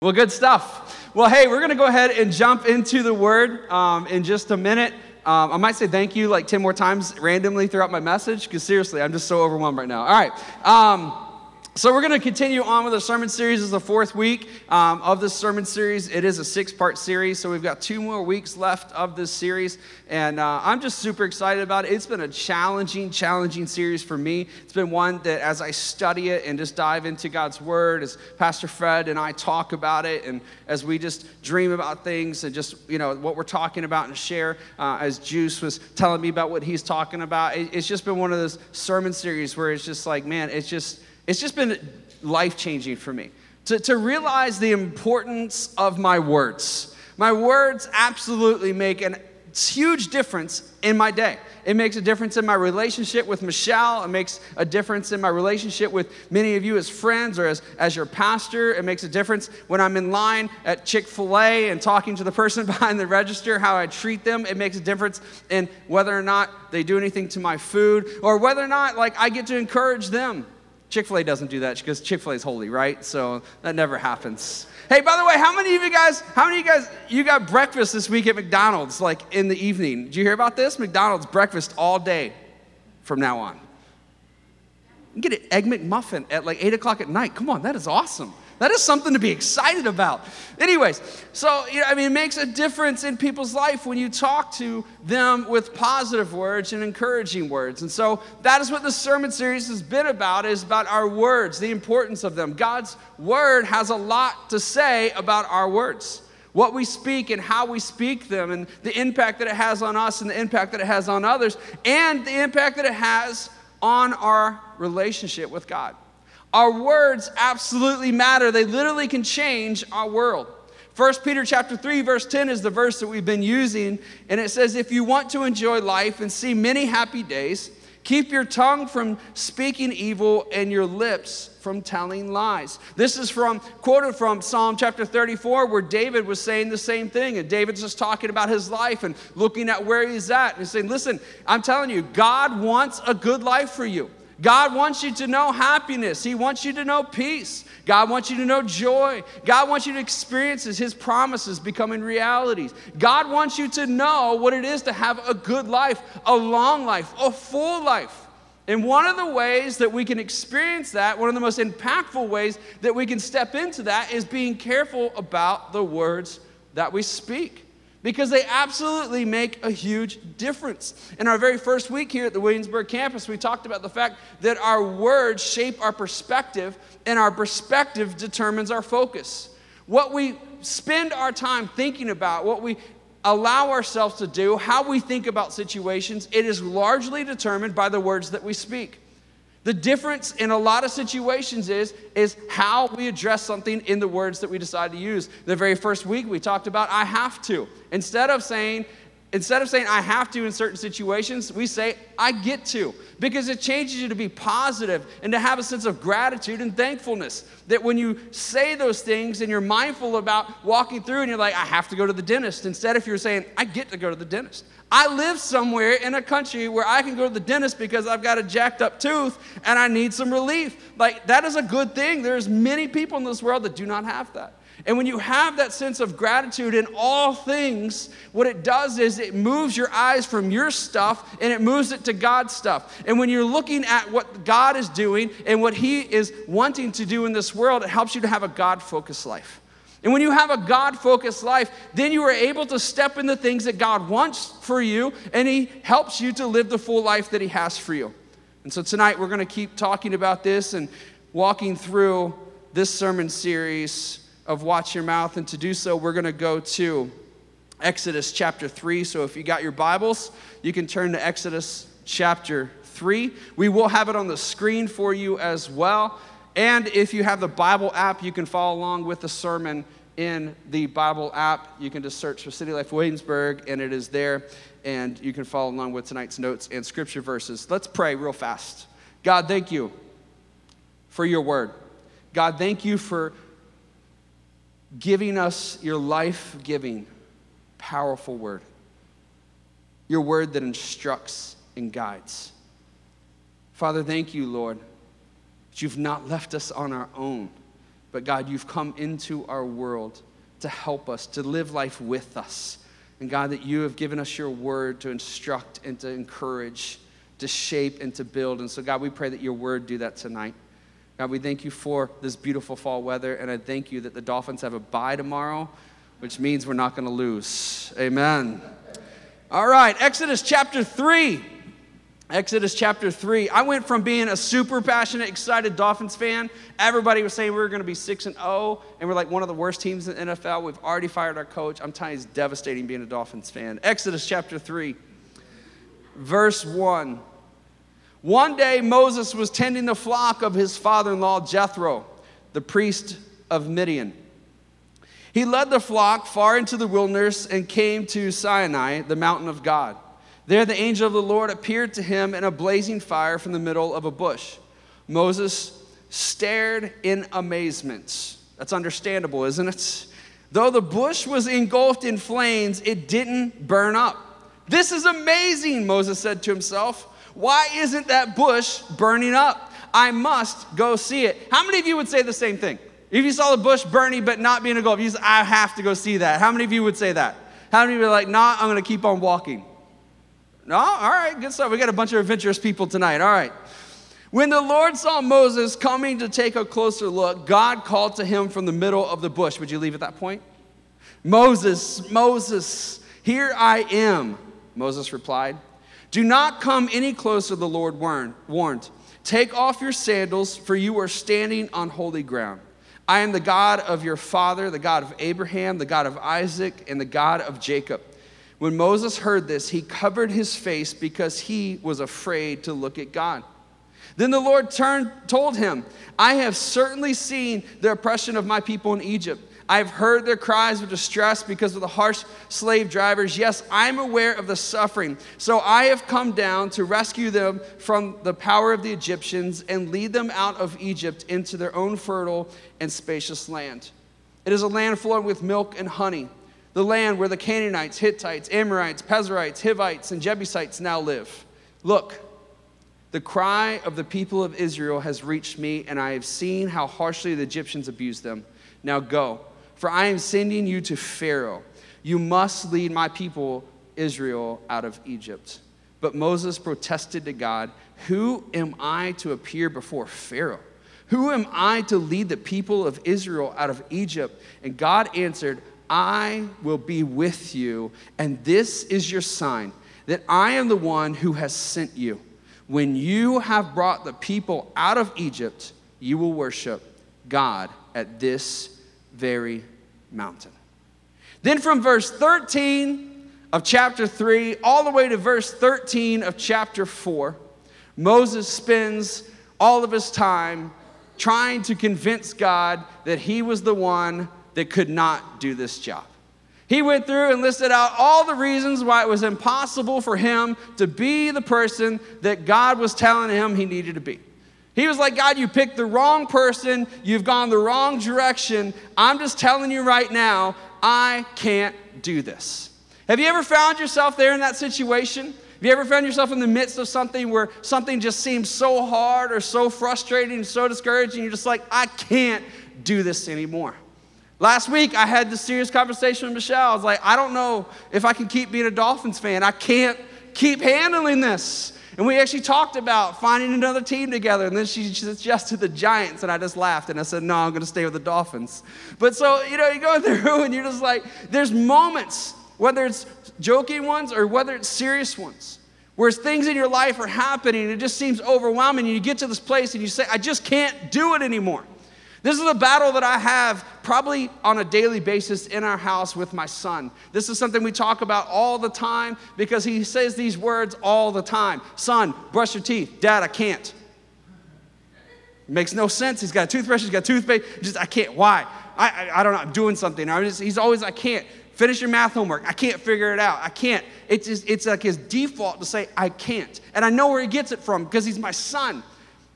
Well, good stuff. Well, hey, we're going to go ahead and jump into the word um, in just a minute. Um, I might say thank you like 10 more times randomly throughout my message because seriously, I'm just so overwhelmed right now. All right. Um, so, we're going to continue on with the sermon series. This is the fourth week um, of this sermon series. It is a six part series, so we've got two more weeks left of this series. And uh, I'm just super excited about it. It's been a challenging, challenging series for me. It's been one that, as I study it and just dive into God's Word, as Pastor Fred and I talk about it, and as we just dream about things and just, you know, what we're talking about and share, uh, as Juice was telling me about what he's talking about, it, it's just been one of those sermon series where it's just like, man, it's just it's just been life changing for me to, to realize the importance of my words. My words absolutely make a huge difference in my day. It makes a difference in my relationship with Michelle. It makes a difference in my relationship with many of you as friends or as, as your pastor. It makes a difference when I'm in line at Chick fil A and talking to the person behind the register, how I treat them. It makes a difference in whether or not they do anything to my food or whether or not, like, I get to encourage them Chick fil A doesn't do that because Chick fil A is holy, right? So that never happens. Hey, by the way, how many of you guys, how many of you guys, you got breakfast this week at McDonald's, like in the evening? Did you hear about this? McDonald's breakfast all day from now on. You get an Egg McMuffin at like 8 o'clock at night. Come on, that is awesome. That is something to be excited about. Anyways, so you know, I mean, it makes a difference in people's life when you talk to them with positive words and encouraging words. And so that is what the sermon series has been about: is about our words, the importance of them. God's word has a lot to say about our words what we speak and how we speak them, and the impact that it has on us, and the impact that it has on others, and the impact that it has on our relationship with God. Our words absolutely matter. They literally can change our world. 1 Peter chapter 3 verse 10 is the verse that we've been using and it says if you want to enjoy life and see many happy days keep your tongue from speaking evil and your lips from telling lies. This is from quoted from Psalm chapter 34 where David was saying the same thing and David's just talking about his life and looking at where he's at and saying listen I'm telling you God wants a good life for you. God wants you to know happiness. He wants you to know peace. God wants you to know joy. God wants you to experience His promises becoming realities. God wants you to know what it is to have a good life, a long life, a full life. And one of the ways that we can experience that, one of the most impactful ways that we can step into that, is being careful about the words that we speak because they absolutely make a huge difference. In our very first week here at the Williamsburg campus, we talked about the fact that our words shape our perspective, and our perspective determines our focus. What we spend our time thinking about, what we allow ourselves to do, how we think about situations, it is largely determined by the words that we speak. The difference in a lot of situations is, is how we address something in the words that we decide to use. The very first week we talked about I have to. Instead of saying, instead of saying I have to in certain situations, we say I get to because it changes you to be positive and to have a sense of gratitude and thankfulness. That when you say those things and you're mindful about walking through and you're like, I have to go to the dentist, instead if you're saying, I get to go to the dentist. I live somewhere in a country where I can go to the dentist because I've got a jacked up tooth and I need some relief. Like, that is a good thing. There's many people in this world that do not have that. And when you have that sense of gratitude in all things, what it does is it moves your eyes from your stuff and it moves it to God's stuff. And when you're looking at what God is doing and what He is wanting to do in this world, it helps you to have a God focused life. And when you have a God focused life, then you are able to step into the things that God wants for you, and He helps you to live the full life that He has for you. And so tonight we're going to keep talking about this and walking through this sermon series of Watch Your Mouth. And to do so, we're going to go to Exodus chapter 3. So if you got your Bibles, you can turn to Exodus chapter 3. We will have it on the screen for you as well. And if you have the Bible app, you can follow along with the sermon in the Bible app. You can just search for City Life Williamsburg, and it is there. And you can follow along with tonight's notes and scripture verses. Let's pray real fast. God, thank you for your word. God, thank you for giving us your life giving, powerful word. Your word that instructs and guides. Father, thank you, Lord you've not left us on our own, but God, you've come into our world to help us, to live life with us. And God, that you have given us your word to instruct and to encourage, to shape and to build. And so, God, we pray that your word do that tonight. God, we thank you for this beautiful fall weather, and I thank you that the Dolphins have a bye tomorrow, which means we're not going to lose. Amen. All right, Exodus chapter 3. Exodus chapter 3. I went from being a super passionate, excited Dolphins fan. Everybody was saying we were going to be 6 and 0, and we're like one of the worst teams in the NFL. We've already fired our coach. I'm telling you, it's devastating being a Dolphins fan. Exodus chapter 3, verse 1. One day, Moses was tending the flock of his father in law, Jethro, the priest of Midian. He led the flock far into the wilderness and came to Sinai, the mountain of God. There, the angel of the Lord appeared to him in a blazing fire from the middle of a bush. Moses stared in amazement. That's understandable, isn't it? Though the bush was engulfed in flames, it didn't burn up. This is amazing, Moses said to himself. Why isn't that bush burning up? I must go see it. How many of you would say the same thing? If you saw the bush burning but not being engulfed, you say, I have to go see that. How many of you would say that? How many of you are like, nah, I'm going to keep on walking? No? All right, good stuff. We got a bunch of adventurous people tonight. All right. When the Lord saw Moses coming to take a closer look, God called to him from the middle of the bush. Would you leave at that point? Moses, Moses, here I am, Moses replied. Do not come any closer, the Lord warned. Take off your sandals, for you are standing on holy ground. I am the God of your father, the God of Abraham, the God of Isaac, and the God of Jacob. When Moses heard this, he covered his face because he was afraid to look at God. Then the Lord turned, told him, I have certainly seen the oppression of my people in Egypt I've heard their cries of distress because of the harsh slave drivers. Yes, I'm aware of the suffering. So I have come down to rescue them from the power of the Egyptians and lead them out of Egypt into their own fertile and spacious land. It is a land flowing with milk and honey, the land where the Canaanites, Hittites, Amorites, Perizzites, Hivites, and Jebusites now live. Look, the cry of the people of Israel has reached me, and I have seen how harshly the Egyptians abuse them. Now go for I am sending you to Pharaoh. You must lead my people, Israel, out of Egypt. But Moses protested to God, Who am I to appear before Pharaoh? Who am I to lead the people of Israel out of Egypt? And God answered, I will be with you, and this is your sign that I am the one who has sent you. When you have brought the people out of Egypt, you will worship God at this very mountain. Then from verse 13 of chapter 3 all the way to verse 13 of chapter 4, Moses spends all of his time trying to convince God that he was the one that could not do this job. He went through and listed out all the reasons why it was impossible for him to be the person that God was telling him he needed to be. He was like, God, you picked the wrong person. You've gone the wrong direction. I'm just telling you right now, I can't do this. Have you ever found yourself there in that situation? Have you ever found yourself in the midst of something where something just seems so hard or so frustrating, so discouraging? You're just like, I can't do this anymore. Last week, I had this serious conversation with Michelle. I was like, I don't know if I can keep being a Dolphins fan. I can't keep handling this. And we actually talked about finding another team together. And then she suggested the Giants. And I just laughed and I said, no, I'm going to stay with the Dolphins. But so, you know, you go through and you're just like, there's moments, whether it's joking ones or whether it's serious ones, where things in your life are happening it just seems overwhelming. And you get to this place and you say, I just can't do it anymore. This is a battle that I have probably on a daily basis in our house with my son. This is something we talk about all the time because he says these words all the time Son, brush your teeth. Dad, I can't. It makes no sense. He's got a toothbrush, he's got toothpaste. Just, I can't. Why? I, I, I don't know. I'm doing something. Just, he's always, I can't. Finish your math homework. I can't figure it out. I can't. It's, just, it's like his default to say, I can't. And I know where he gets it from because he's my son.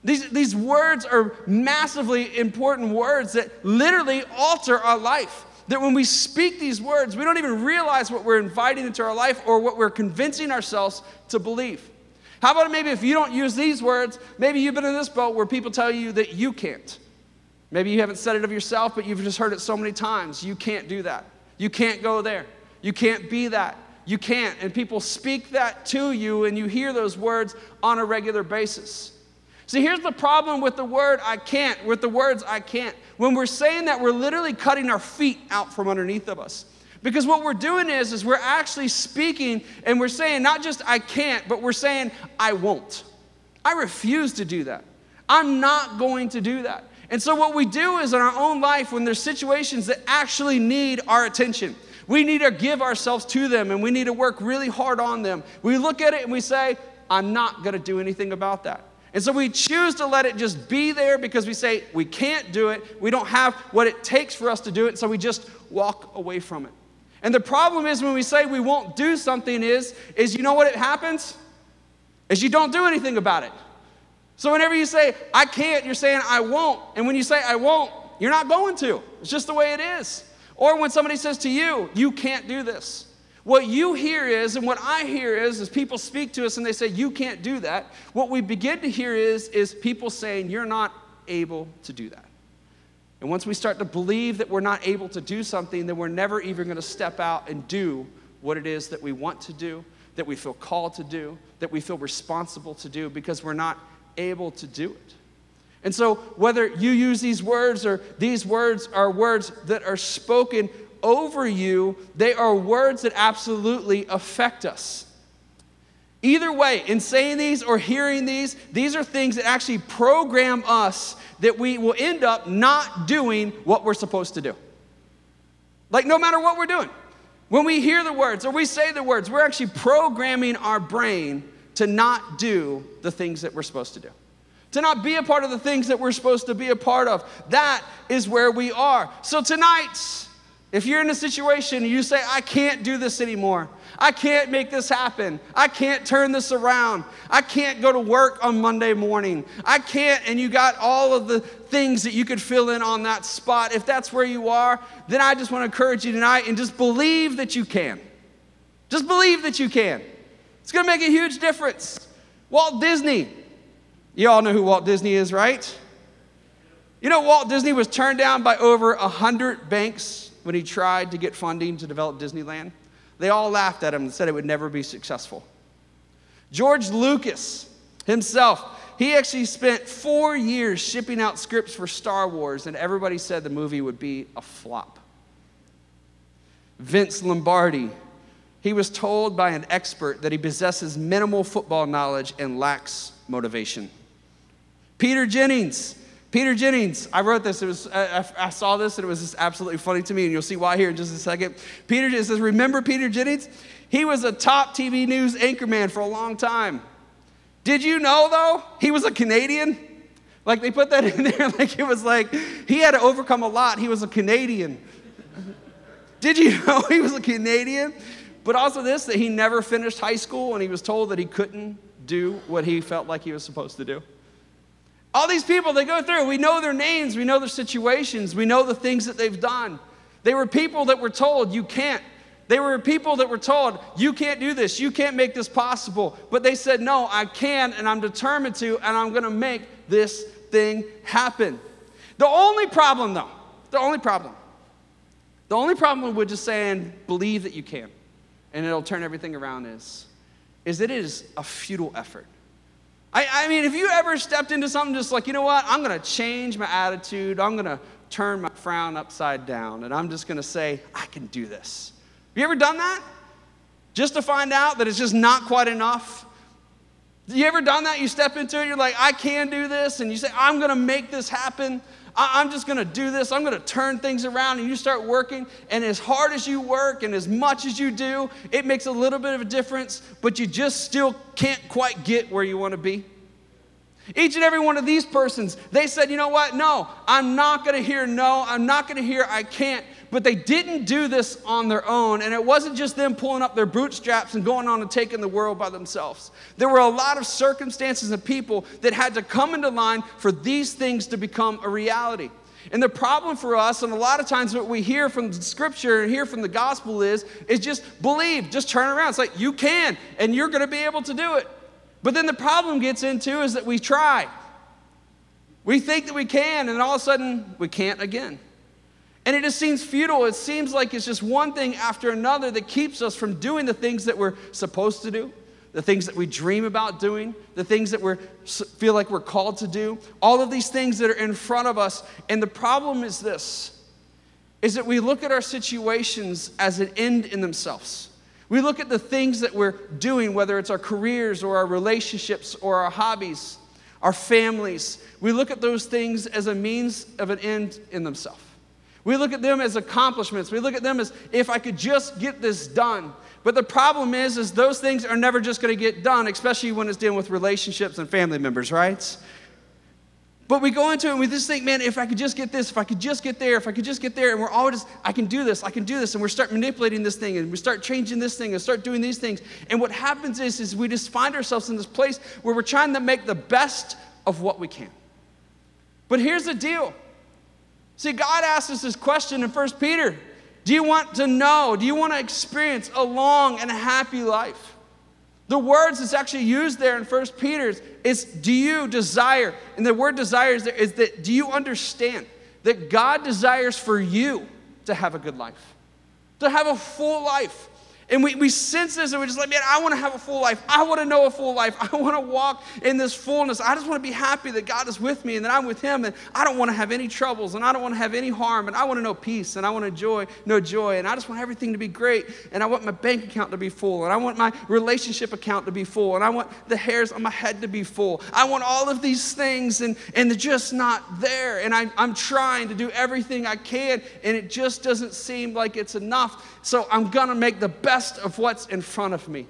These, these words are massively important words that literally alter our life. That when we speak these words, we don't even realize what we're inviting into our life or what we're convincing ourselves to believe. How about maybe if you don't use these words, maybe you've been in this boat where people tell you that you can't. Maybe you haven't said it of yourself, but you've just heard it so many times. You can't do that. You can't go there. You can't be that. You can't. And people speak that to you, and you hear those words on a regular basis. See, here's the problem with the word I can't, with the words I can't. When we're saying that, we're literally cutting our feet out from underneath of us. Because what we're doing is, is we're actually speaking and we're saying not just I can't, but we're saying I won't. I refuse to do that. I'm not going to do that. And so, what we do is in our own life, when there's situations that actually need our attention, we need to give ourselves to them and we need to work really hard on them. We look at it and we say, I'm not going to do anything about that. And so we choose to let it just be there because we say we can't do it. We don't have what it takes for us to do it. So we just walk away from it. And the problem is when we say we won't do something is is you know what it happens? Is you don't do anything about it. So whenever you say I can't, you're saying I won't. And when you say I won't, you're not going to. It's just the way it is. Or when somebody says to you, you can't do this. What you hear is, and what I hear is, is people speak to us and they say, you can't do that. What we begin to hear is, is people saying, you're not able to do that. And once we start to believe that we're not able to do something, then we're never even going to step out and do what it is that we want to do, that we feel called to do, that we feel responsible to do, because we're not able to do it. And so, whether you use these words or these words are words that are spoken over you, they are words that absolutely affect us. Either way, in saying these or hearing these, these are things that actually program us that we will end up not doing what we're supposed to do. Like, no matter what we're doing, when we hear the words or we say the words, we're actually programming our brain to not do the things that we're supposed to do, to not be a part of the things that we're supposed to be a part of. That is where we are. So, tonight, if you're in a situation you say, I can't do this anymore, I can't make this happen, I can't turn this around, I can't go to work on Monday morning, I can't, and you got all of the things that you could fill in on that spot, if that's where you are, then I just want to encourage you tonight and just believe that you can. Just believe that you can. It's going to make a huge difference. Walt Disney, you all know who Walt Disney is, right? You know, Walt Disney was turned down by over 100 banks when he tried to get funding to develop Disneyland. They all laughed at him and said it would never be successful. George Lucas himself, he actually spent four years shipping out scripts for Star Wars, and everybody said the movie would be a flop. Vince Lombardi, he was told by an expert that he possesses minimal football knowledge and lacks motivation. Peter Jennings, Peter Jennings, I wrote this. It was, I, I, saw this and it was just absolutely funny to me, and you'll see why here in just a second. Peter Jennings says, Remember Peter Jennings? He was a top TV news anchorman for a long time. Did you know, though, he was a Canadian? Like they put that in there, like it was like he had to overcome a lot. He was a Canadian. Did you know he was a Canadian? But also, this that he never finished high school and he was told that he couldn't do what he felt like he was supposed to do. All these people, they go through, we know their names, we know their situations, we know the things that they've done. They were people that were told, you can't. They were people that were told, you can't do this, you can't make this possible. But they said, no, I can, and I'm determined to, and I'm gonna make this thing happen. The only problem, though, the only problem, the only problem with just saying, believe that you can, and it'll turn everything around is, is it is a futile effort. I, I mean, if you ever stepped into something just like, you know what, I'm going to change my attitude, I'm going to turn my frown upside down, and I'm just going to say, I can do this. Have you ever done that? Just to find out that it's just not quite enough? You ever done that? You step into it, you're like, I can do this, and you say, I'm going to make this happen. I'm just going to do this. I'm going to turn things around. And you start working. And as hard as you work and as much as you do, it makes a little bit of a difference, but you just still can't quite get where you want to be. Each and every one of these persons, they said, you know what? No, I'm not going to hear no. I'm not going to hear I can't. But they didn't do this on their own. And it wasn't just them pulling up their bootstraps and going on and taking the world by themselves. There were a lot of circumstances and people that had to come into line for these things to become a reality. And the problem for us, and a lot of times what we hear from the scripture and hear from the gospel is, is just believe, just turn around. It's like you can, and you're going to be able to do it. But then the problem gets into is that we try. We think that we can, and all of a sudden, we can't again. And it just seems futile. It seems like it's just one thing after another that keeps us from doing the things that we're supposed to do, the things that we dream about doing, the things that we feel like we're called to do, all of these things that are in front of us. And the problem is this is that we look at our situations as an end in themselves. We look at the things that we're doing, whether it's our careers or our relationships or our hobbies, our families. We look at those things as a means of an end in themselves. We look at them as accomplishments. We look at them as if I could just get this done. But the problem is, is those things are never just going to get done, especially when it's dealing with relationships and family members, right? But we go into it and we just think, man, if I could just get this, if I could just get there, if I could just get there, and we're always, I can do this, I can do this, and we start manipulating this thing, and we start changing this thing, and start doing these things. And what happens is, is we just find ourselves in this place where we're trying to make the best of what we can. But here's the deal. See, God asks us this question in 1 Peter. Do you want to know? Do you want to experience a long and happy life? The words that's actually used there in 1 Peter is do you desire? And the word desire is, there, is that do you understand that God desires for you to have a good life, to have a full life? And we, we sense this and we're just like, man, I want to have a full life. I want to know a full life. I want to walk in this fullness. I just want to be happy that God is with me and that I'm with Him. And I don't want to have any troubles and I don't want to have any harm. And I want to know peace and I want to joy, know joy. And I just want everything to be great. And I want my bank account to be full. And I want my relationship account to be full. And I want the hairs on my head to be full. I want all of these things and, and they're just not there. And I, I'm trying to do everything I can and it just doesn't seem like it's enough. So I'm to make the best of what's in front of me.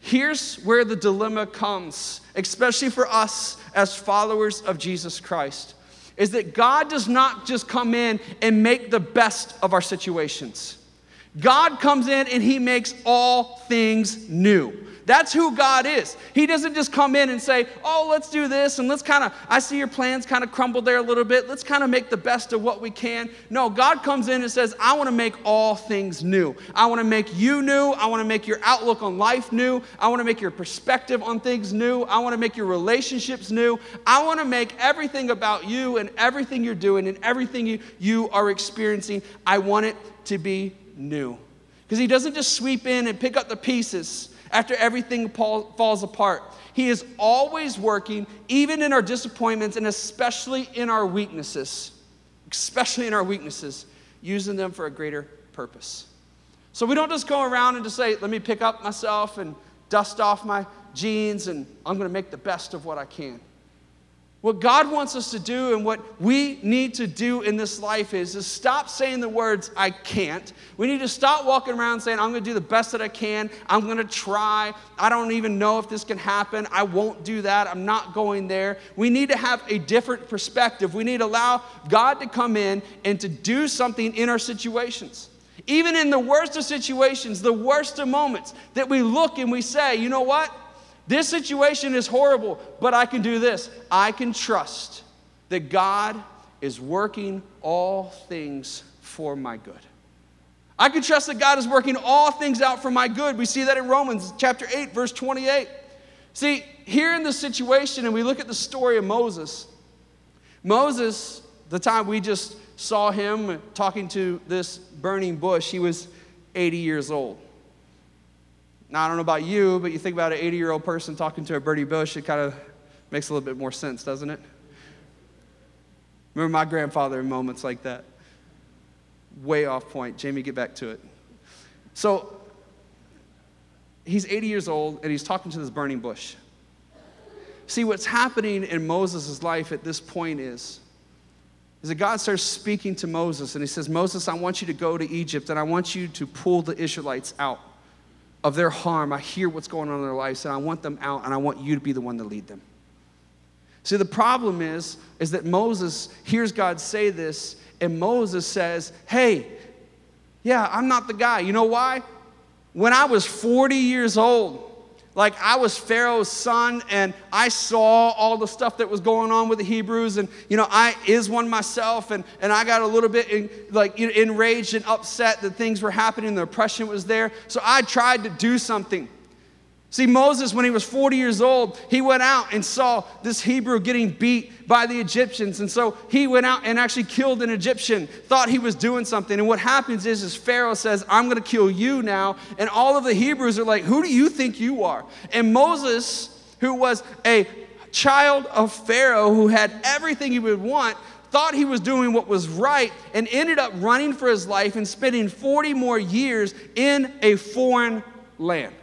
Here's where the dilemma comes, especially for us as followers of Jesus Christ, is that God does not just come in and make the best of our situations. God comes in and he makes all things new. That's who God is. He doesn't just come in and say, Oh, let's do this and let's kind of, I see your plans kind of crumble there a little bit. Let's kind of make the best of what we can. No, God comes in and says, I want to make all things new. I want to make you new. I want to make your outlook on life new. I want to make your perspective on things new. I want to make your relationships new. I want to make everything about you and everything you're doing and everything you, you are experiencing, I want it to be new. Because He doesn't just sweep in and pick up the pieces after everything falls apart. He is always working, even in our disappointments and especially in our weaknesses, especially in our weaknesses, using them for a greater purpose. So we don't just go around and just say, let me pick up myself and dust off my jeans and I'm going to make the best of what I can. What God wants us to do and what we need to do in this life is, to stop saying the words, I can't. We need to stop walking around saying, I'm going to do the best that I can. I'm going to try. I don't even know if this can happen. I won't do that. I'm not going there. We need to have a different perspective. We need to allow God to come in and to do something in our situations. Even in the worst of situations, the worst of moments, that we look and we say, you know what? This situation is horrible, but I can do this. I can trust that God is working all things for my good. I can trust that God is working all things out for my good. We see that in Romans chapter 8, verse 28. See, here in this situation, and we look at the story of Moses. Moses, the time we just saw him talking to this burning bush, he was 80 years old. Now, I don't know about you, but you think about an 80 year old person talking to a birdie bush, it kind of makes a little bit more sense, doesn't it? Remember my grandfather in moments like that. Way off point. Jamie, get back to it. So, he's 80 years old and he's talking to this burning bush. See, what's happening in Moses' life at this point is, is that God starts speaking to Moses and he says, Moses, I want you to go to Egypt and I want you to pull the Israelites out of their harm. I hear what's going on in their lives, and I want them out, and I want you to be the one to lead them. See, the problem is, is that Moses hears God say this, and Moses says, Hey, yeah, I'm not the guy. You know why? When I was 40 years old, like I was Pharaoh's son and I saw all the stuff that was going on with the Hebrews and you know I is one myself and, and I got a little bit in, like enraged and upset that things were happening the oppression was there. So I tried to do something See, Moses, when he was 40 years old, he went out and saw this Hebrew getting beat by the Egyptians. And so he went out and actually killed an Egyptian, thought he was doing something. And what happens is, is Pharaoh says, I'm going to kill you now. And all of the Hebrews are like, Who do you think you are? And Moses, who was a child of Pharaoh, who had everything he would want, thought he was doing what was right and ended up running for his life and spending 40 more years in a foreign land.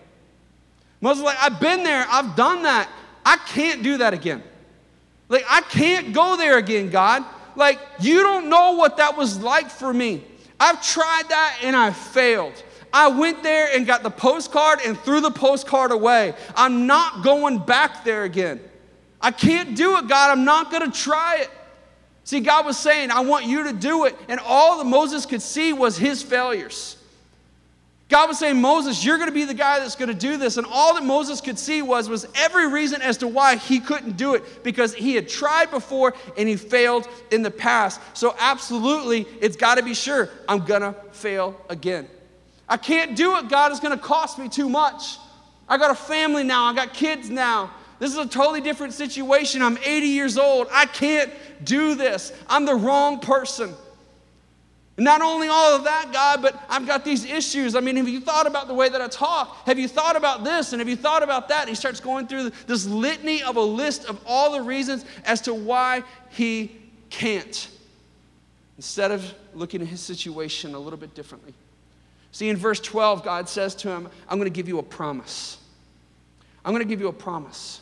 Moses like, I've been there, I've done that. I can't do that again. Like, I can't go there again, God. Like, you don't know what that was like for me. I've tried that and I failed. I went there and got the postcard and threw the postcard away. I'm not going back there again. I can't do it, God. I'm not going to try it. See, God was saying, I want you to do it. And all that Moses could see was his failures. God was saying, Moses, you're going to be the guy that's going to do this. And all that Moses could see was, was every reason as to why he couldn't do it because he had tried before and he failed in the past. So, absolutely, it's got to be sure I'm going to fail again. I can't do it, God. is going to cost me too much. I got a family now, I got kids now. This is a totally different situation. I'm 80 years old. I can't do this. I'm the wrong person. Not only all of that, God, but I've got these issues. I mean, have you thought about the way that I talk? Have you thought about this? And have you thought about that? He starts going through this litany of a list of all the reasons as to why he can't. Instead of looking at his situation a little bit differently. See, in verse 12, God says to him, I'm going to give you a promise. I'm going to give you a promise.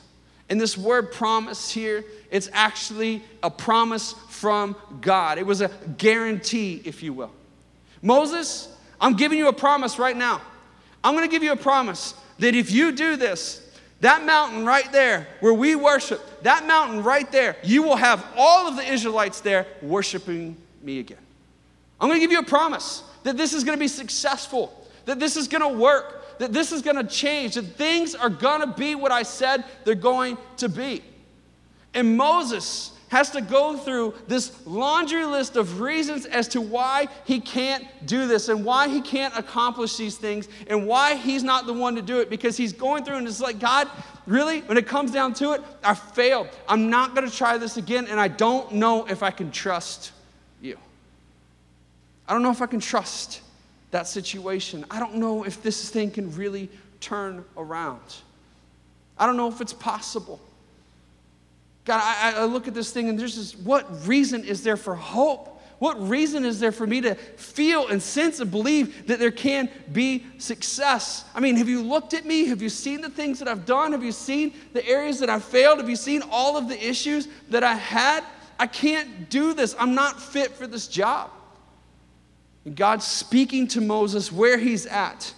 And this word promise here, it's actually a promise from God. It was a guarantee, if you will. Moses, I'm giving you a promise right now. I'm going to give you a promise that if you do this, that mountain right there where we worship, that mountain right there, you will have all of the Israelites there worshiping me again. I'm going to give you a promise that this is going to be successful, that this is going to work, that this is going to change, that things are going to be what I said they're going to be. And Moses has to go through this laundry list of reasons as to why he can't do this and why he can't accomplish these things and why he's not the one to do it because he's going through and it's like, God, really, when it comes down to it, I failed. I'm not going to try this again and I don't know if I can trust you. I don't know if I can trust that situation. I don't know if this thing can really turn around. I don't know if it's possible. God, I, I look at this thing and there's just what reason is there for hope? What reason is there for me to feel and sense and believe that there can be success? I mean, have you looked at me? Have you seen the things that I've done? Have you seen the areas that I've failed? Have you seen all of the issues that I had? I can't do this. I'm not fit for this job. And God's speaking to Moses where he's at.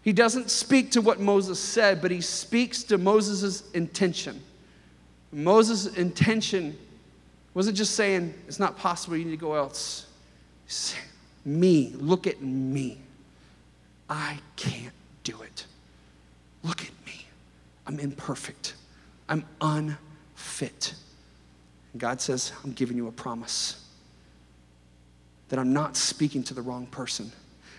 He doesn't speak to what Moses said, but he speaks to Moses' intention. Moses' intention wasn't just saying, it's not possible, you need to go else. Me, look at me. I can't do it. Look at me. I'm imperfect. I'm unfit. And God says, I'm giving you a promise that I'm not speaking to the wrong person.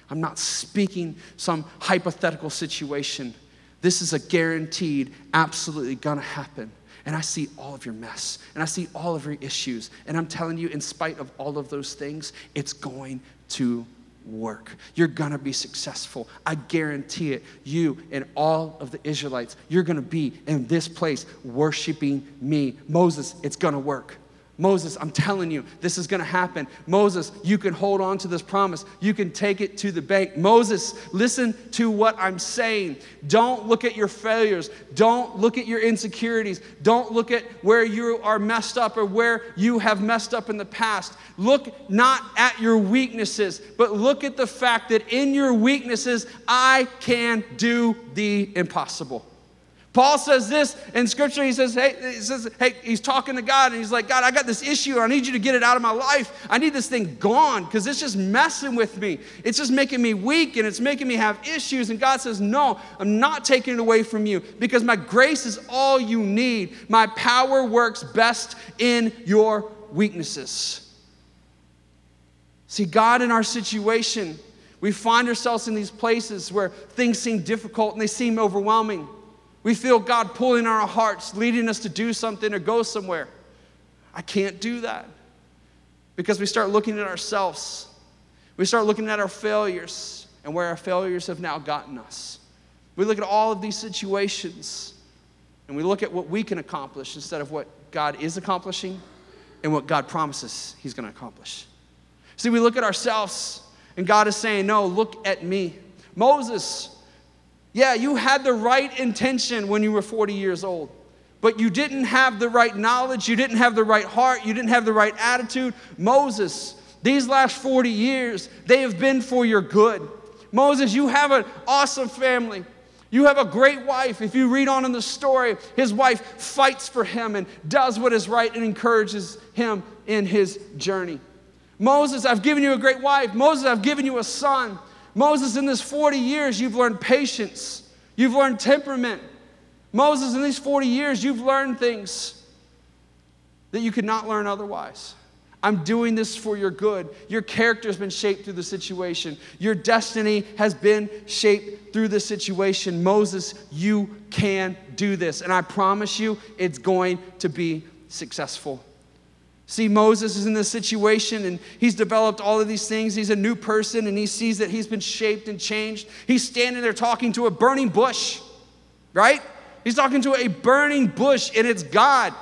I'm not speaking some hypothetical situation. This is a guaranteed, absolutely gonna happen. And I see all of your mess, and I see all of your issues. And I'm telling you, in spite of all of those things, it's going to work. You're gonna be successful. I guarantee it. You and all of the Israelites, you're gonna be in this place worshiping me. Moses, it's gonna work. Moses, I'm telling you, this is going to happen. Moses, you can hold on to this promise. You can take it to the bank. Moses, listen to what I'm saying. Don't look at your failures. Don't look at your insecurities. Don't look at where you are messed up or where you have messed up in the past. Look not at your weaknesses, but look at the fact that in your weaknesses, I can do the impossible. Paul says this in scripture. He says, hey, he says, hey, he's talking to God and he's like, God, I got this issue. I need you to get it out of my life. I need this thing gone because it's just messing with me. It's just making me weak and it's making me have issues. And God says, No, I'm not taking it away from you because my grace is all you need. My power works best in your weaknesses. See, God in our situation, we find ourselves in these places where things seem difficult and they seem overwhelming. We feel God pulling our hearts, leading us to do something or go somewhere. I can't do that because we start looking at ourselves. We start looking at our failures and where our failures have now gotten us. We look at all of these situations and we look at what we can accomplish instead of what God is accomplishing and what God promises He's going to accomplish. See, we look at ourselves and God is saying, No, look at me. Moses, yeah, you had the right intention when you were 40 years old, but you didn't have the right knowledge, you didn't have the right heart, you didn't have the right attitude. Moses, these last 40 years, they have been for your good. Moses, you have an awesome family. You have a great wife. If you read on in the story, his wife fights for him and does what is right and encourages him in his journey. Moses, I've given you a great wife. Moses, I've given you a son. Moses, in this 40 years, you've learned patience, you've learned temperament. Moses, in these 40 years, you've learned things that you could not learn otherwise. I'm doing this for your good. Your character has been shaped through the situation. Your destiny has been shaped through the situation. Moses, you can do this. And I promise you, it's going to be successful. See, Moses is in this situation and he's developed all of these things. He's a new person and he sees that he's been shaped and changed. He's standing there talking to a burning bush, right? He's talking to a burning bush and it's God,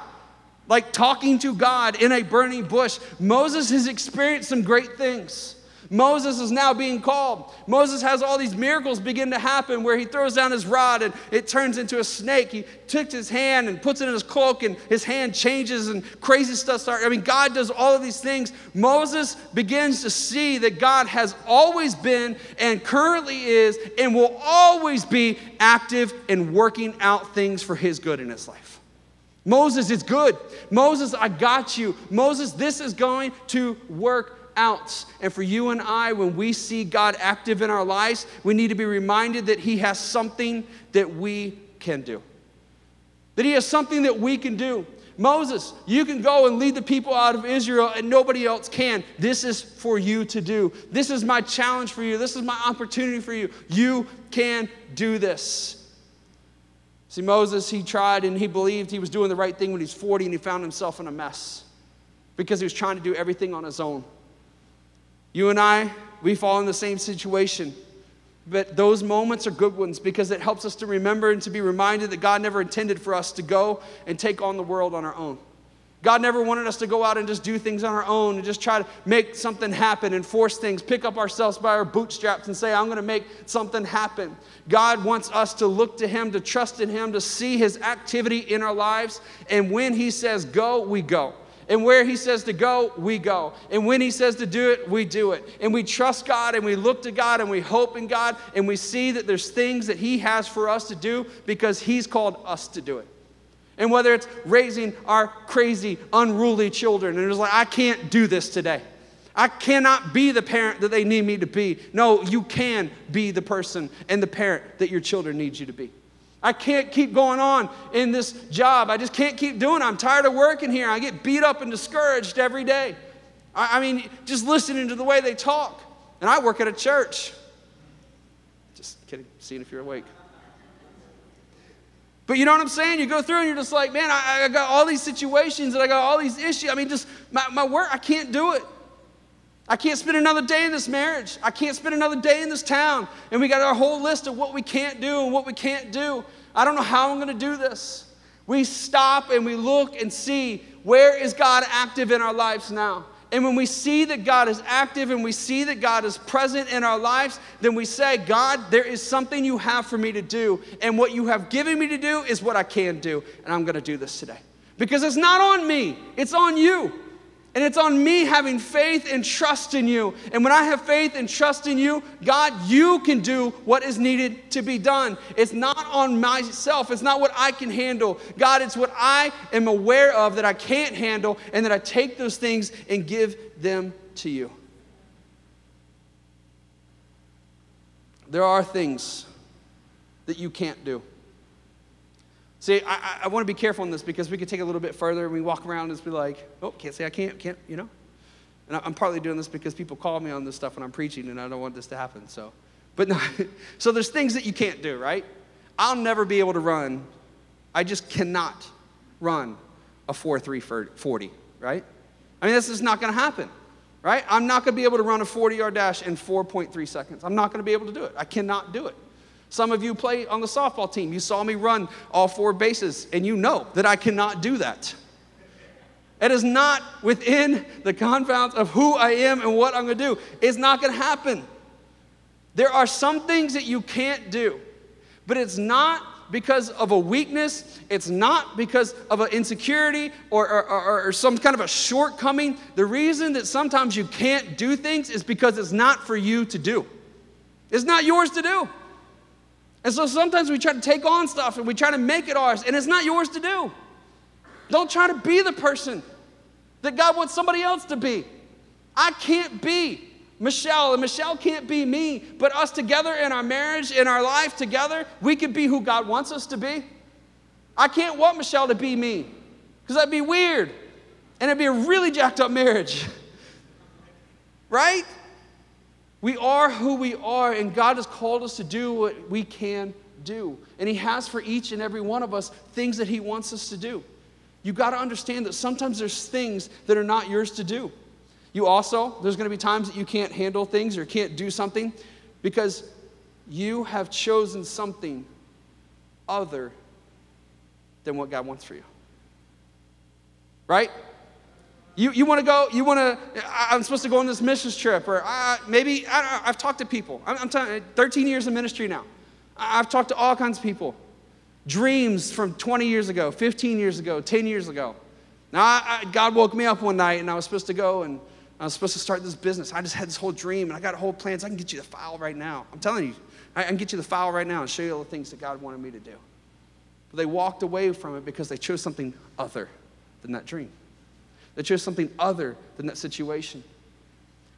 like talking to God in a burning bush. Moses has experienced some great things. Moses is now being called. Moses has all these miracles begin to happen where he throws down his rod and it turns into a snake. He takes his hand and puts it in his cloak and his hand changes and crazy stuff starts. I mean, God does all of these things. Moses begins to see that God has always been and currently is and will always be active in working out things for his good in his life. Moses, it's good. Moses, I got you. Moses, this is going to work out. And for you and I, when we see God active in our lives, we need to be reminded that He has something that we can do. That He has something that we can do. Moses, you can go and lead the people out of Israel and nobody else can. This is for you to do. This is my challenge for you. This is my opportunity for you. You can do this. See, Moses, he tried and he believed he was doing the right thing when he was 40 and he found himself in a mess because he was trying to do everything on his own. You and I, we fall in the same situation. But those moments are good ones because it helps us to remember and to be reminded that God never intended for us to go and take on the world on our own. God never wanted us to go out and just do things on our own and just try to make something happen and force things, pick up ourselves by our bootstraps and say, I'm going to make something happen. God wants us to look to Him, to trust in Him, to see His activity in our lives. And when He says go, we go. And where He says to go, we go. And when He says to do it, we do it. And we trust God and we look to God and we hope in God and we see that there's things that He has for us to do because He's called us to do it. And whether it's raising our crazy, unruly children, and it's like, I can't do this today. I cannot be the parent that they need me to be. No, you can be the person and the parent that your children need you to be. I can't keep going on in this job. I just can't keep doing it. I'm tired of working here. I get beat up and discouraged every day. I, I mean, just listening to the way they talk. And I work at a church. Just kidding, seeing if you're awake. But you know what I'm saying? You go through and you're just like, man, I, I got all these situations and I got all these issues. I mean, just my, my work, I can't do it. I can't spend another day in this marriage. I can't spend another day in this town. And we got our whole list of what we can't do and what we can't do. I don't know how I'm going to do this. We stop and we look and see where is God active in our lives now. And when we see that God is active and we see that God is present in our lives, then we say, God, there is something you have for me to do. And what you have given me to do is what I can do. And I'm going to do this today. Because it's not on me, it's on you. And it's on me having faith and trust in you. And when I have faith and trust in you, God, you can do what is needed to be done. It's not on myself, it's not what I can handle. God, it's what I am aware of that I can't handle, and that I take those things and give them to you. There are things that you can't do. See, I, I want to be careful on this because we could take a little bit further and we walk around and just be like, oh, can't say I can't, can't, you know? And I'm partly doing this because people call me on this stuff when I'm preaching and I don't want this to happen. So, but no, so there's things that you can't do, right? I'll never be able to run. I just cannot run a 4 3 40, right? I mean, this is not going to happen, right? I'm not going to be able to run a 40 yard dash in 4.3 seconds. I'm not going to be able to do it. I cannot do it. Some of you play on the softball team. You saw me run all four bases, and you know that I cannot do that. It is not within the confounds of who I am and what I'm going to do. It's not going to happen. There are some things that you can't do, but it's not because of a weakness. It's not because of an insecurity or, or, or, or, some kind of a shortcoming. The reason that sometimes you can't do things is because it's not for you to do. It's not yours to do. And so sometimes we try to take on stuff and we try to make it ours, and it's not yours to do. Don't try to be the person that God wants somebody else to be. I can't be Michelle, and Michelle can't be me, but us together in our marriage, in our life together, we can be who God wants us to be. I can't want Michelle to be me because that'd be weird and it'd be a really jacked up marriage. right? We are who we are, and God has called us to do what we can do. And He has for each and every one of us things that He wants us to do. You got to understand that sometimes there's things that are not yours to do. You also, there's going to be times that you can't handle things or can't do something because you have chosen something other than what God wants for you. Right? You, you want to go, you want to, I'm supposed to go on this missions trip, or uh, maybe, I have talked to people. I'm, I'm telling 13 years of ministry now. I've talked to all kinds of people. Dreams from 20 years ago, 15 years ago, 10 years ago. Now, I, I, God woke me up one night and I was supposed to go and I was supposed to start this business. I just had this whole dream and I got whole plans. I can get you the file right now. I'm telling you, I can get you the file right now and show you all the things that God wanted me to do. But they walked away from it because they chose something other than that dream. They chose something other than that situation.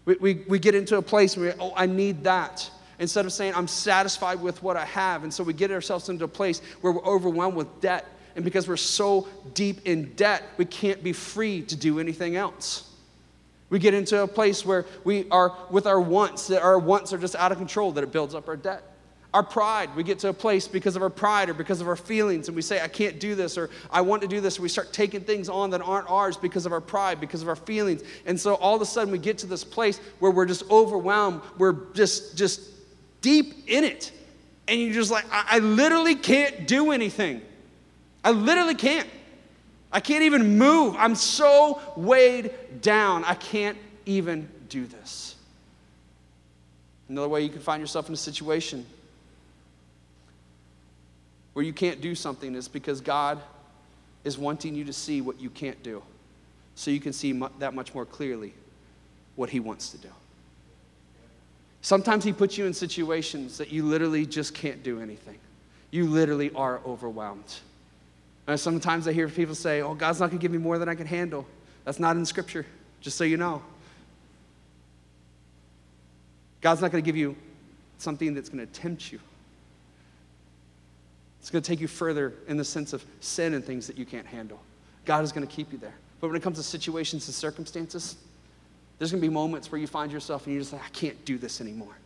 We, we, we get into a place where, oh, I need that. Instead of saying, I'm satisfied with what I have. And so we get ourselves into a place where we're overwhelmed with debt. And because we're so deep in debt, we can't be free to do anything else. We get into a place where we are with our wants, that our wants are just out of control, that it builds up our debt. Our pride, we get to a place because of our pride or because of our feelings, and we say, I can't do this, or I want to do this, we start taking things on that aren't ours because of our pride, because of our feelings. And so all of a sudden we get to this place where we're just overwhelmed, we're just just deep in it. And you're just like, I, I literally can't do anything. I literally can't. I can't even move. I'm so weighed down. I can't even do this. Another way you can find yourself in a situation where you can't do something is because God is wanting you to see what you can't do so you can see that much more clearly what He wants to do. Sometimes He puts you in situations that you literally just can't do anything. You literally are overwhelmed. And sometimes I hear people say, Oh, God's not going to give me more than I can handle. That's not in Scripture, just so you know. God's not going to give you something that's going to tempt you. It's going to take you further in the sense of sin and things that you can't handle. God is going to keep you there. But when it comes to situations and circumstances, there's going to be moments where you find yourself and you're just like, I can't do this anymore.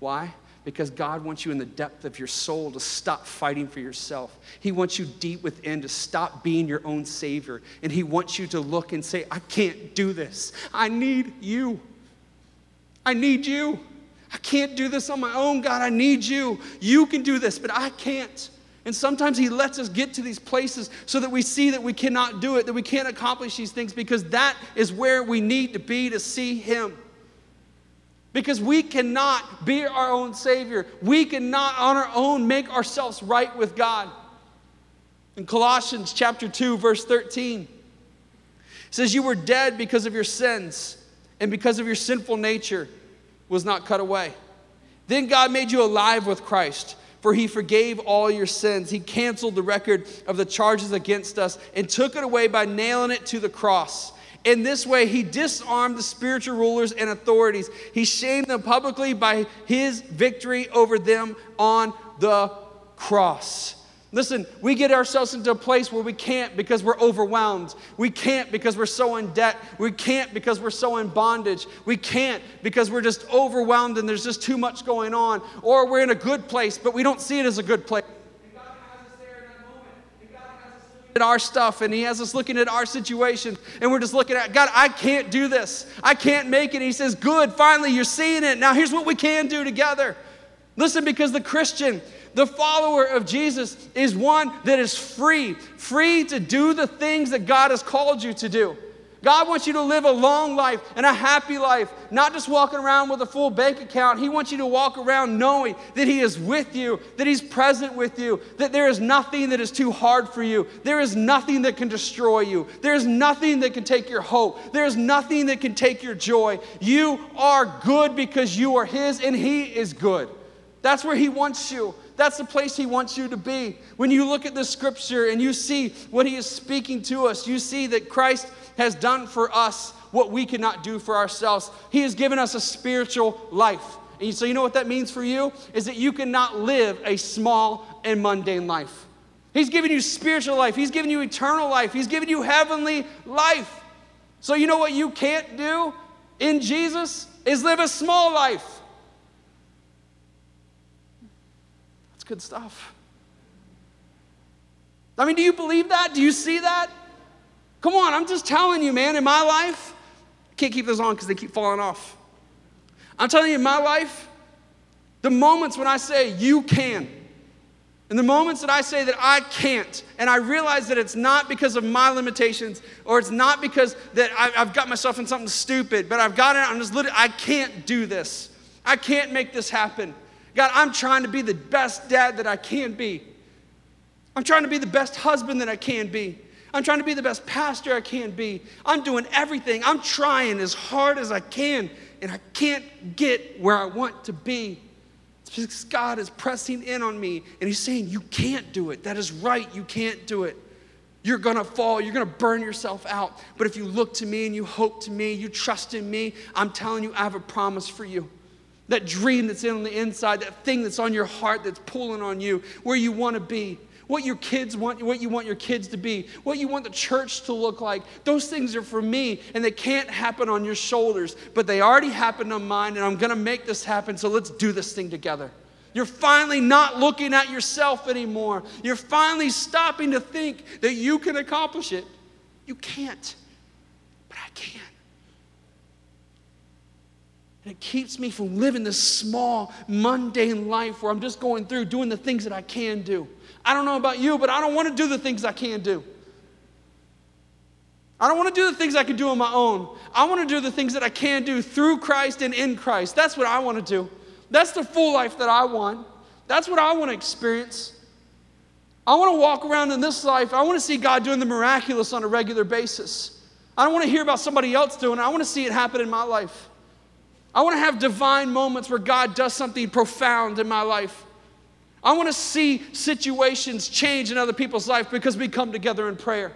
Why? because God wants you in the depth of your soul to stop fighting for yourself. He wants you deep within to stop being your own savior. And He wants you to look and say, I can't do this. I need you. I need you. I can't do this on my own, God. I need you. You can do this, but I can't. And sometimes He lets us get to these places so that we see that we cannot do it, that we can't accomplish these things, because that is where we need to be to see Him. Because we cannot be our own Savior. We cannot on our own make ourselves right with God. In Colossians chapter 2, verse 13, it says, You were dead because of your sins, and because of your sinful nature was not cut away. Then God made you alive with Christ, for he forgave all your sins. He canceled the record of the charges against us and took it away by nailing it to the cross. In this way, he disarmed the spiritual rulers and authorities. He shamed them publicly by his victory over them on the cross. Listen, we get ourselves into a place where we can't because we're overwhelmed. We can't because we're so in debt. We can't because we're so in bondage. We can't because we're just overwhelmed and there's just too much going on. Or we're in a good place, but we don't see it as a good place. At our stuff and He has us looking at our situation and we're just looking at, God, I can't do this. I can't make it. He says, Good, finally, you're seeing it. Now, here's what we can do together. Listen, because the Christian, the follower of Jesus, is one that is free, free to do the things that God has called you to do. God wants you to live a long life and a happy life, not just walking around with a full bank account. He wants you to walk around knowing that He is with you, that He's present with you, that there is nothing that is too hard for you. There is nothing that can destroy you. There is nothing that can take your hope. There is nothing that can take your joy. You are good because you are His and He is good. That's where He wants you. That's the place He wants you to be. When you look at the scripture and you see what He is speaking to us, you see that Christ has done for us what we cannot do for ourselves. He has given us a spiritual life. And so, you know what that means for you? Is that you cannot live a small and mundane life. He's given you spiritual life, He's given you eternal life, He's given you heavenly life. So, you know what you can't do in Jesus? Is live a small life. That's good stuff. I mean, do you believe that? Do you see that? Come on, I'm just telling you, man, in my life, I can't keep those on because they keep falling off. I'm telling you, in my life, the moments when I say you can, and the moments that I say that I can't, and I realize that it's not because of my limitations, or it's not because that I've got myself in something stupid, but I've got it, I'm just literally, I can't do this. I can't make this happen. God, I'm trying to be the best dad that I can be. I'm trying to be the best husband that I can be. I'm trying to be the best pastor I can be. I'm doing everything. I'm trying as hard as I can, and I can't get where I want to be. It's because God is pressing in on me, and He's saying, You can't do it. That is right. You can't do it. You're gonna fall, you're gonna burn yourself out. But if you look to me and you hope to me, you trust in me, I'm telling you, I have a promise for you. That dream that's in on the inside, that thing that's on your heart that's pulling on you, where you wanna be what your kids want, what you want your kids to be, what you want the church to look like. Those things are for me, and they can't happen on your shoulders, but they already happened on mine, and I'm gonna make this happen, so let's do this thing together. You're finally not looking at yourself anymore. You're finally stopping to think that you can accomplish it. You can't, but I can. And it keeps me from living this small, mundane life where I'm just going through doing the things that I can do. I don't know about you, but I don't want to do the things I can do. I don't want to do the things I can do on my own. I want to do the things that I can do through Christ and in Christ. That's what I want to do. That's the full life that I want. That's what I want to experience. I want to walk around in this life. I want to see God doing the miraculous on a regular basis. I don't want to hear about somebody else doing it. I want to see it happen in my life. I want to have divine moments where God does something profound in my life. I want to see situations change in other people's life because we come together in prayer.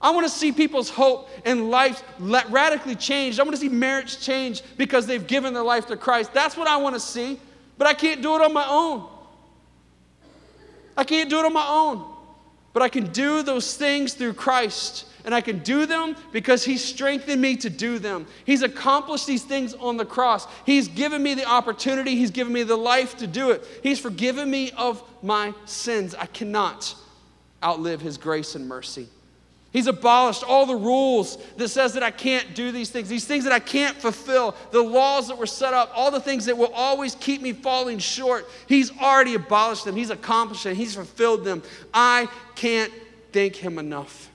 I want to see people's hope and life radically changed. I want to see marriage change because they've given their life to Christ. That's what I want to see, but I can't do it on my own. I can't do it on my own, but I can do those things through Christ and I can do them because He strengthened me to do them. He's accomplished these things on the cross. He's given me the opportunity, He's given me the life to do it. He's forgiven me of my sins. I cannot outlive His grace and mercy. He's abolished all the rules that says that I can't do these things, these things that I can't fulfill, the laws that were set up, all the things that will always keep me falling short. He's already abolished them. He's accomplished them. He's fulfilled them. I can't thank him enough.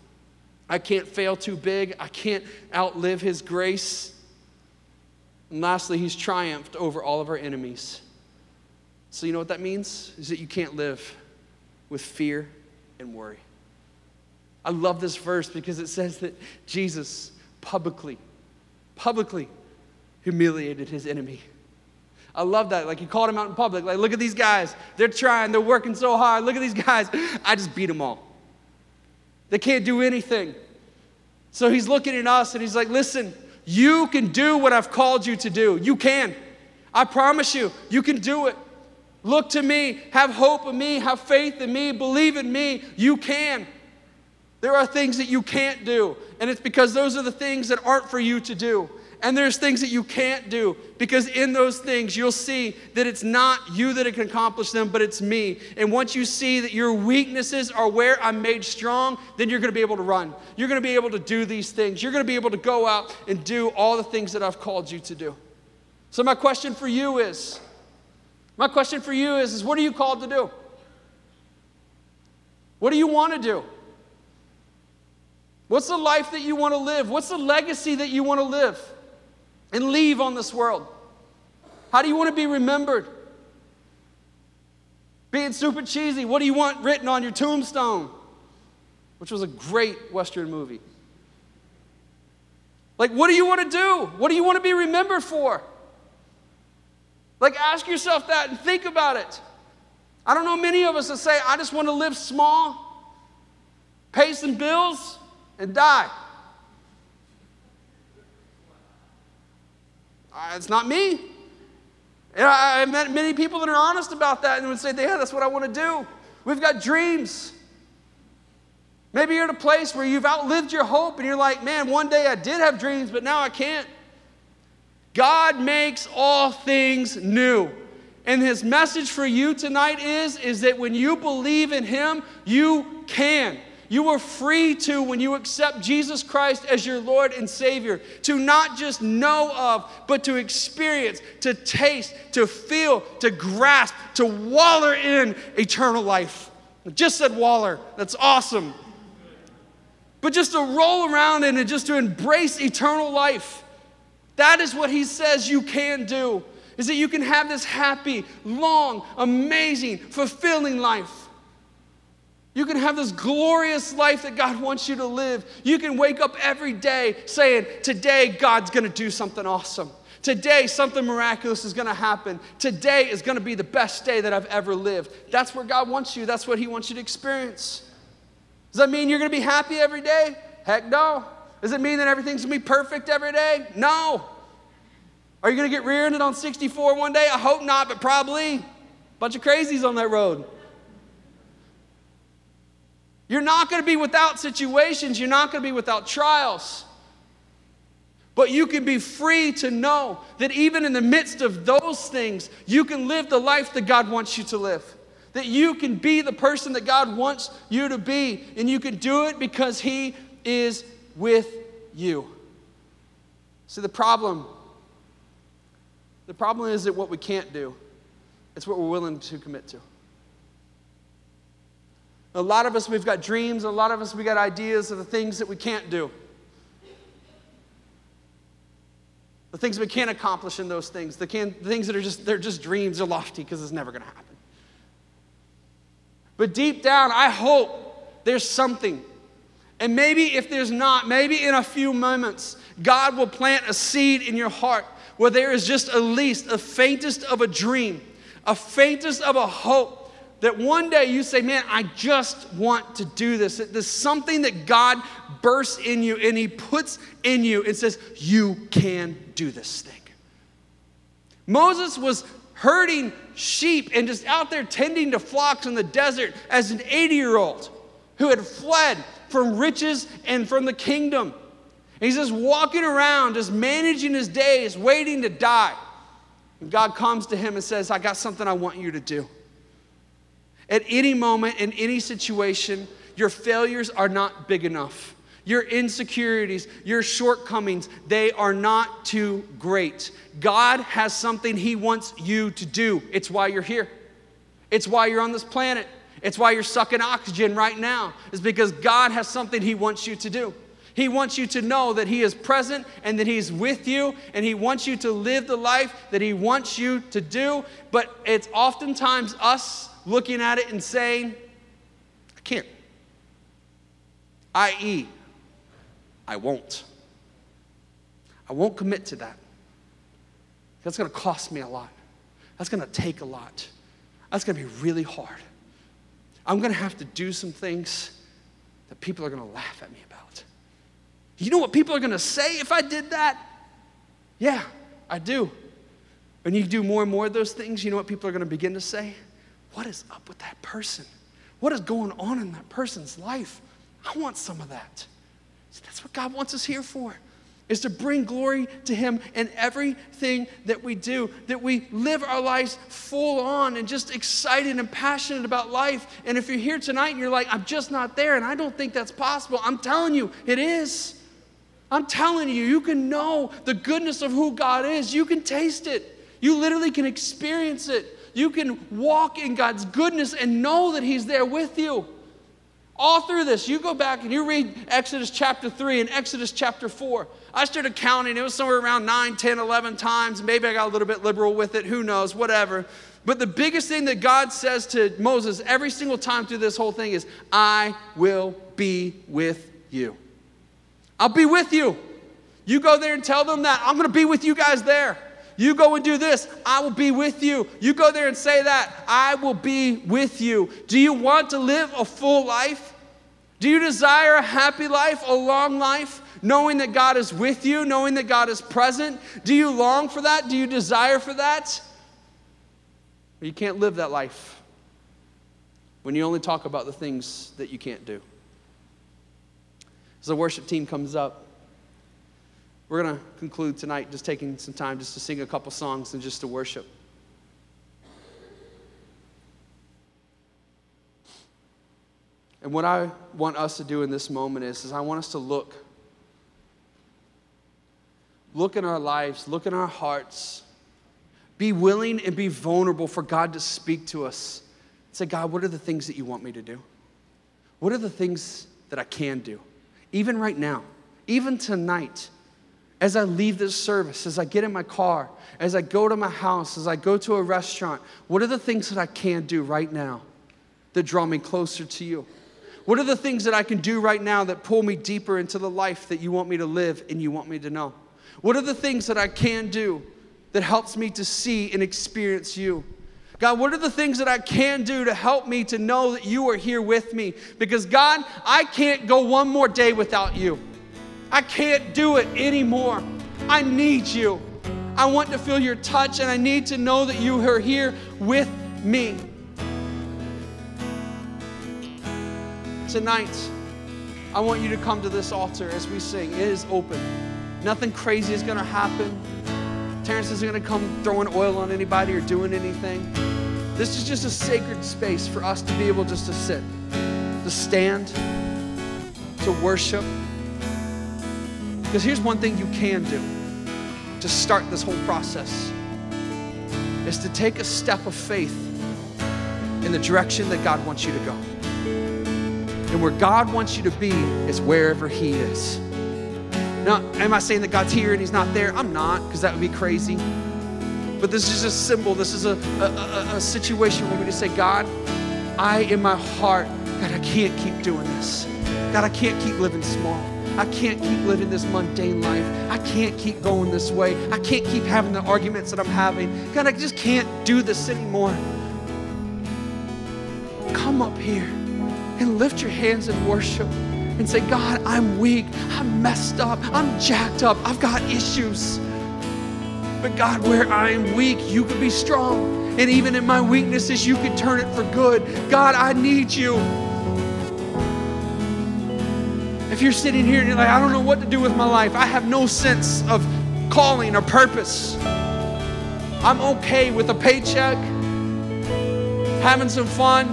I can't fail too big. I can't outlive his grace. And lastly, he's triumphed over all of our enemies. So, you know what that means? Is that you can't live with fear and worry. I love this verse because it says that Jesus publicly, publicly humiliated his enemy. I love that. Like he called him out in public. Like, look at these guys. They're trying, they're working so hard. Look at these guys. I just beat them all. They can't do anything. So he's looking at us and he's like, listen, you can do what I've called you to do. You can. I promise you, you can do it. Look to me, have hope in me, have faith in me, believe in me. You can. There are things that you can't do, and it's because those are the things that aren't for you to do. And there's things that you can't do because in those things you'll see that it's not you that can accomplish them, but it's me. And once you see that your weaknesses are where I'm made strong, then you're going to be able to run. You're going to be able to do these things. You're going to be able to go out and do all the things that I've called you to do. So my question for you is my question for you is, is what are you called to do? What do you want to do? What's the life that you want to live? What's the legacy that you want to live and leave on this world? How do you want to be remembered? Being super cheesy, what do you want written on your tombstone? Which was a great Western movie. Like, what do you want to do? What do you want to be remembered for? Like, ask yourself that and think about it. I don't know many of us that say, I just want to live small, pay some bills, and die. Uh, it's not me. And I, have met many people that are honest about that and would say, Yeah, that's what I want to do. We've got dreams. Maybe you're at a place where you've outlived your hope and you're like, Man, one day I did have dreams, but now I can't. God makes all things new. And his message for you tonight is, is that when you believe in him, you can. You are free to, when you accept Jesus Christ as your Lord and Savior, to not just know of, but to experience, to taste, to feel, to grasp, to waller in eternal life. I just said waller. That's awesome. But just to roll around in and just to embrace eternal life. That is what he says you can do is that you can have this happy, long, amazing, fulfilling life. You can have this glorious life that God wants you to live. You can wake up every day saying, Today, God's gonna do something awesome. Today, something miraculous is gonna happen. Today is gonna be the best day that I've ever lived. That's where God wants you, that's what He wants you to experience. Does that mean you're gonna be happy every day? Heck no. Does it mean that everything's gonna be perfect every day? No. Are you going to get rear ended on 64 one day? I hope not, but probably. Bunch of crazies on that road. You're not going to be without situations, you're not going to be without trials. But you can be free to know that even in the midst of those things, you can live the life that God wants you to live. That you can be the person that God wants you to be. And you can do it because He is with you. See, the problem the problem is that what we can't do, it's what we're willing to commit to. A lot of us, we've got dreams, a lot of us, we got ideas of the things that we can't do. The things we can't accomplish in those things, the, can, the things that are just, they're just dreams, they're lofty because it's never going to happen. But deep down, I hope there's something. And maybe if there's not, maybe in a few moments, God will plant a seed in your heart where there is just at least a faintest of a dream, a faintest of a hope that one day you say, Man, I just want to do this. There's something that God bursts in you and He puts in you and says, You can do this thing. Moses was herding sheep and just out there tending to flocks in the desert as an 80 year old who had fled from riches and from the kingdom. He's just walking around, just managing his days, waiting to die. And God comes to him and says, I got something I want you to do. At any moment, in any situation, your failures are not big enough. Your insecurities, your shortcomings, they are not too great. God has something He wants you to do. It's why you're here, it's why you're on this planet, it's why you're sucking oxygen right now, is because God has something He wants you to do. He wants you to know that He is present and that He's with you, and He wants you to live the life that He wants you to do. But it's oftentimes us looking at it and saying, I can't. I.e., I won't. I won't commit to that. That's going to cost me a lot. That's going to take a lot. That's going to be really hard. I'm going to have to do some things that people are going to laugh at me about. You know what people are going to say if I did that? Yeah, I do. When you do more and more of those things, you know what people are going to begin to say? What is up with that person? What is going on in that person's life? I want some of that. See, that's what God wants us here for. is to bring glory to Him in everything that we do, that we live our lives full on and just excited and passionate about life. And if you're here tonight and you're like, I'm just not there and I don't think that's possible, I'm telling you, it is. I'm telling you, you can know the goodness of who God is. You can taste it. You literally can experience it. You can walk in God's goodness and know that He's there with you. All through this, you go back and you read Exodus chapter 3 and Exodus chapter 4. I started counting, it was somewhere around 9, 10, 11 times. Maybe I got a little bit liberal with it, who knows, whatever. But the biggest thing that God says to Moses every single time through this whole thing is, I will be with you. I'll be with you. You go there and tell them that. I'm going to be with you guys there. You go and do this, I will be with you. You go there and say that, I will be with you. Do you want to live a full life? Do you desire a happy life, a long life, knowing that God is with you, knowing that God is present? Do you long for that? Do you desire for that? you can't live that life when you only talk about the things that you can't do. As the worship team comes up, we're going to conclude tonight just taking some time just to sing a couple songs and just to worship. And what I want us to do in this moment is, is I want us to look. Look in our lives, look in our hearts. Be willing and be vulnerable for God to speak to us. Say, God, what are the things that you want me to do? What are the things that I can do? Even right now, even tonight as I leave this service, as I get in my car, as I go to my house, as I go to a restaurant, what are the things that I can do right now that draw me closer to you? What are the things that I can do right now that pull me deeper into the life that you want me to live and you want me to know? What are the things that I can do that helps me to see and experience you? God, what are the things that I can do to help me to know that you are here with me? Because, God, I can't go one more day without you. I can't do it anymore. I need you. I want to feel your touch and I need to know that you are here with me. Tonight, I want you to come to this altar as we sing. It is open. Nothing crazy is going to happen. Terrence isn't going to come throwing oil on anybody or doing anything. This is just a sacred space for us to be able just to sit, to stand, to worship. Because here's one thing you can do to start this whole process is to take a step of faith in the direction that God wants you to go. And where God wants you to be is wherever He is. Now, am I saying that God's here and He's not there? I'm not, because that would be crazy. But this is a symbol, this is a, a, a, a situation where we just say, God, I in my heart, God, I can't keep doing this. God, I can't keep living small. I can't keep living this mundane life. I can't keep going this way. I can't keep having the arguments that I'm having. God, I just can't do this anymore. Come up here and lift your hands in worship and say, God, I'm weak. I'm messed up. I'm jacked up. I've got issues. But God, where I am weak, you can be strong. And even in my weaknesses, you can turn it for good. God, I need you. If you're sitting here and you're like, I don't know what to do with my life, I have no sense of calling or purpose. I'm okay with a paycheck, having some fun,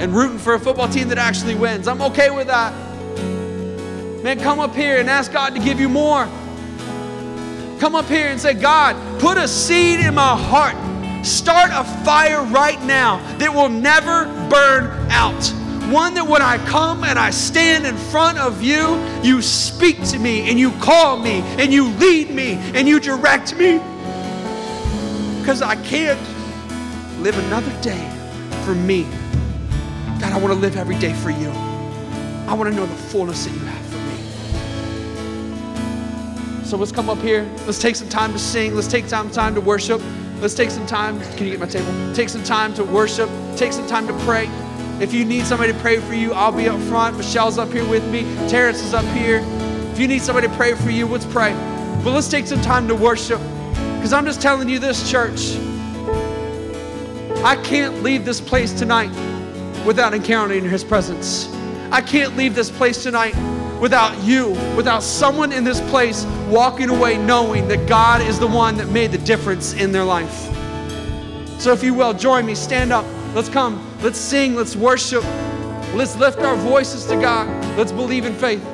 and rooting for a football team that actually wins. I'm okay with that. Man, come up here and ask God to give you more. Come up here and say, God, put a seed in my heart. Start a fire right now that will never burn out. One that when I come and I stand in front of you, you speak to me and you call me and you lead me and you direct me. Because I can't live another day for me. God, I want to live every day for you. I want to know the fullness that you have for me. So let's come up here. Let's take some time to sing. Let's take some time to worship. Let's take some time. Can you get my table? Take some time to worship. Take some time to pray. If you need somebody to pray for you, I'll be up front. Michelle's up here with me. Terrence is up here. If you need somebody to pray for you, let's pray. But let's take some time to worship. Because I'm just telling you this, church. I can't leave this place tonight without encountering His presence. I can't leave this place tonight without you, without someone in this place walking away knowing that God is the one that made the difference in their life. So, if you will, join me, stand up. Let's come. Let's sing, let's worship, let's lift our voices to God, let's believe in faith.